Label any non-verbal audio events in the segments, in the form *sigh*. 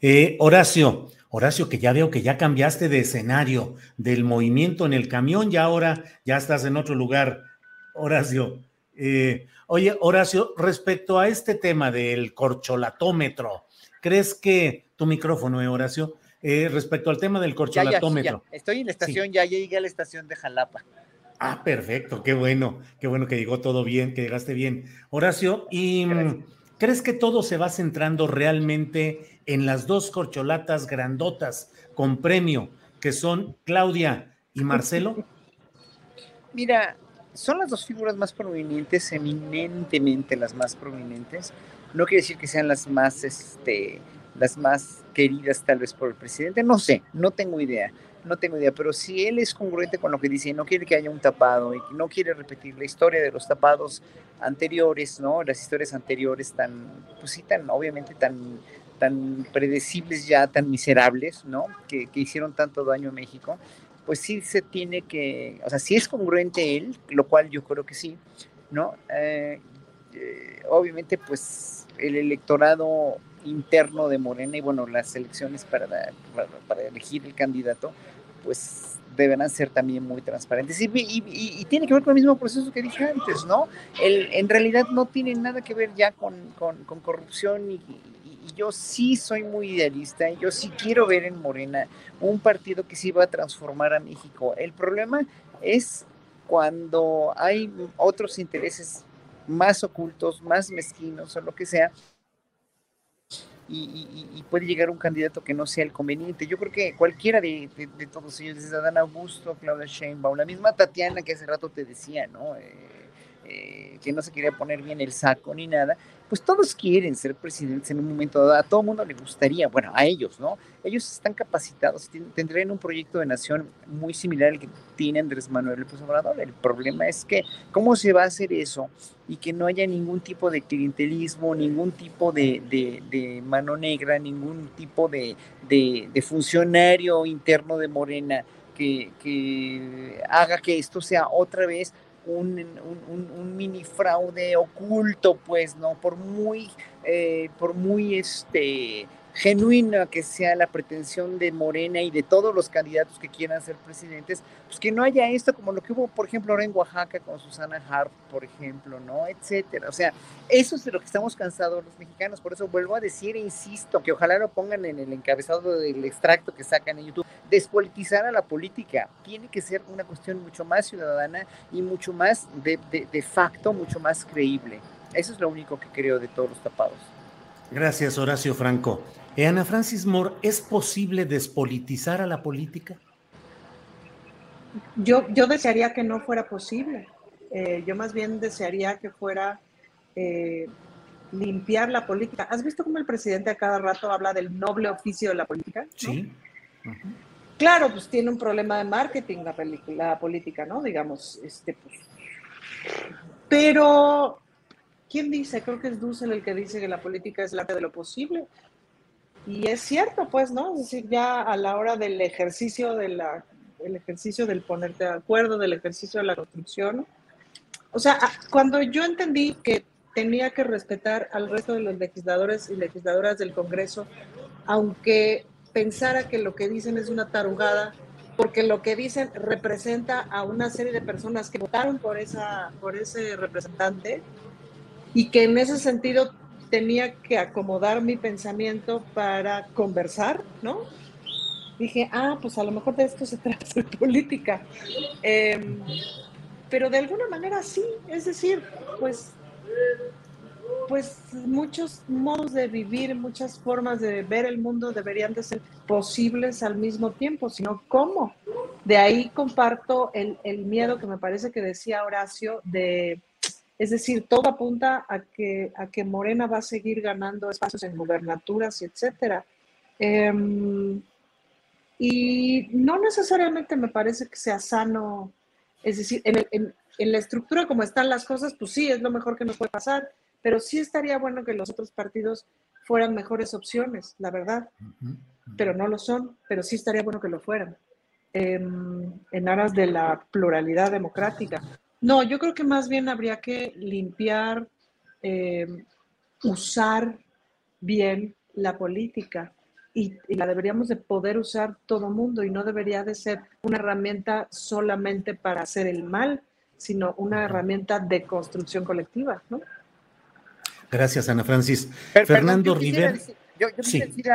Eh, Horacio, Horacio, que ya veo que ya cambiaste de escenario del movimiento en el camión, ya ahora ya estás en otro lugar. Horacio, eh, oye, Horacio, respecto a este tema del corcholatómetro, ¿crees que tu micrófono, eh, Horacio? Eh, respecto al tema del corcholatómetro. Ya, ya, Estoy en la estación, ya, ya llegué a la estación de Jalapa. Ah, perfecto, qué bueno, qué bueno que llegó todo bien, que llegaste bien. Horacio, ¿y crees que todo se va centrando realmente en las dos corcholatas grandotas con premio, que son Claudia y Marcelo? *laughs* Mira, son las dos figuras más prominentes, eminentemente las más prominentes. No quiere decir que sean las más, este, las más queridas tal vez por el presidente, no sé, no tengo idea no tengo idea, pero si él es congruente con lo que dice, no quiere que haya un tapado y no quiere repetir la historia de los tapados anteriores, ¿no? Las historias anteriores tan, pues sí, tan, obviamente tan, tan predecibles ya, tan miserables, ¿no? Que, que hicieron tanto daño a México, pues sí se tiene que, o sea, si es congruente él, lo cual yo creo que sí, ¿no? Eh, eh, obviamente, pues el electorado interno de Morena y bueno, las elecciones para, para, para elegir el candidato, pues deberán ser también muy transparentes. Y, y, y, tiene que ver con el mismo proceso que dije antes, ¿no? El, en realidad no tiene nada que ver ya con, con, con corrupción y, yo sí soy muy idealista y yo sí quiero ver en Morena un partido que sí va a transformar a México. El problema es cuando hay otros intereses más ocultos, más mezquinos o lo que sea, y, puede llegar un candidato que no sea el conveniente. Yo creo que cualquiera de, todos ellos, desde Adán Augusto, Claudia Sheinbaum, la misma Tatiana que hace rato te decía, ¿no? Eh, eh, que no se quería poner bien el saco ni nada, pues todos quieren ser presidentes en un momento dado, a todo mundo le gustaría, bueno, a ellos, ¿no? Ellos están capacitados, tendrían un proyecto de nación muy similar al que tiene Andrés Manuel López Obrador. El problema es que, ¿cómo se va a hacer eso? Y que no haya ningún tipo de clientelismo, ningún tipo de, mano negra, ningún tipo de, funcionario interno de Morena que haga que esto sea otra vez un, un, mini fraude oculto, pues, ¿no? Por muy, eh, por muy este, genuina que sea la pretensión de Morena y de todos los candidatos que quieran ser presidentes, pues que no haya esto como lo que hubo, por ejemplo, ahora en Oaxaca con Susana Harp, por ejemplo, ¿no? Etcétera. O sea, eso es de lo que estamos cansados los mexicanos. Por eso vuelvo a decir e insisto que ojalá lo pongan en el encabezado del extracto que sacan en YouTube. Despolitizar a la política tiene que ser una cuestión mucho más ciudadana y mucho más de, de, de facto, mucho más creíble. Eso es lo único que creo de todos los tapados. Gracias, Horacio Franco. Eh, Ana Francis Moore, ¿es posible despolitizar a la política? Yo, yo desearía que no fuera posible. Eh, yo más bien desearía que fuera eh, limpiar la política. ¿Has visto cómo el presidente a cada rato habla del noble oficio de la política? Sí. Claro, pues tiene un problema de marketing la, la política, ¿no? Digamos, este, pues. Pero, ¿quién dice? Creo que es Dussel el que dice que la política es la de lo posible. Y es cierto, pues, ¿no? Es decir, ya a la hora del ejercicio de la, el ejercicio del ponerte de acuerdo, del ejercicio de la construcción. O sea, cuando yo entendí que tenía que respetar al resto de los legisladores y legisladoras del Congreso, aunque pensara que lo que dicen es una tarugada, porque lo que dicen representa a una serie de personas que votaron por, esa, por ese representante y que en ese sentido tenía que acomodar mi pensamiento para conversar, ¿no? Dije, ah, pues a lo mejor de esto se *laughs* trata de política. Em, pero de alguna manera sí, es decir, pues pues muchos modos de vivir, muchas formas de ver el mundo deberían de ser posibles al mismo tiempo, sino cómo. De ahí comparto el, el miedo que me parece que decía Horacio de, es decir, todo apunta a que, a que Morena va a seguir ganando espacios en gubernaturas y etcétera. Em, y no necesariamente me parece que sea sano, es decir, en, en, en la estructura como están las cosas, pues sí, es lo mejor que nos puede pasar pero sí estaría bueno que los otros partidos fueran mejores opciones, la verdad, pero no lo son, pero sí estaría bueno que lo fueran, em, en aras de la pluralidad democrática. No, yo creo que más bien habría que limpiar, em, usar bien la política. Y, y, la deberíamos de poder usar todo mundo y no debería de ser una herramienta solamente para hacer el mal, sino una herramienta de construcción colectiva, ¿no? Gracias, Ana Francis. Fernando Rivera. yo, quisiera decir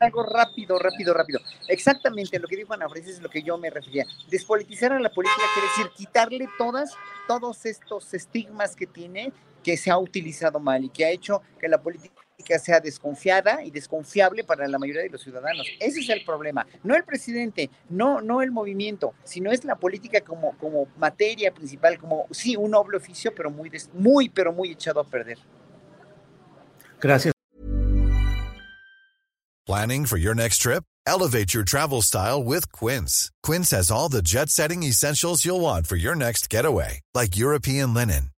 algo rápido, rápido, rápido. Exactamente lo que dijo Ana Francis es lo que yo me refería. Despolitizar a la política quiere decir quitarle todas, todos estos estigmas que tiene, que se ha utilizado mal y que ha hecho que la política sea desconfiada y desconfiable para la mayoría de los ciudadanos. Ese es el problema. No el presidente, no, no el movimiento, sino es la política como, como materia principal, como sí, un noble oficio, pero muy, muy, pero muy echado a perder. Gracias. Planning for your next trip? Elevate your travel style with Quince. Quince has all the jet setting essentials you'll want for your next getaway, like European linen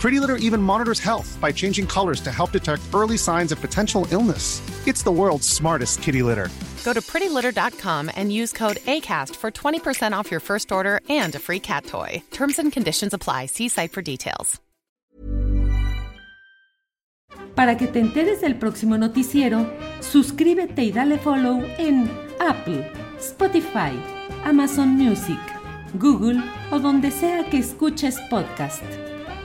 Pretty Litter even monitors health by changing colors to help detect early signs of potential illness. It's the world's smartest kitty litter. Go to prettylitter.com and use code ACAST for 20% off your first order and a free cat toy. Terms and conditions apply. See site for details. Para que te enteres del próximo noticiero, suscríbete y dale follow en Apple, Spotify, Amazon Music, Google o donde sea que escuches podcast.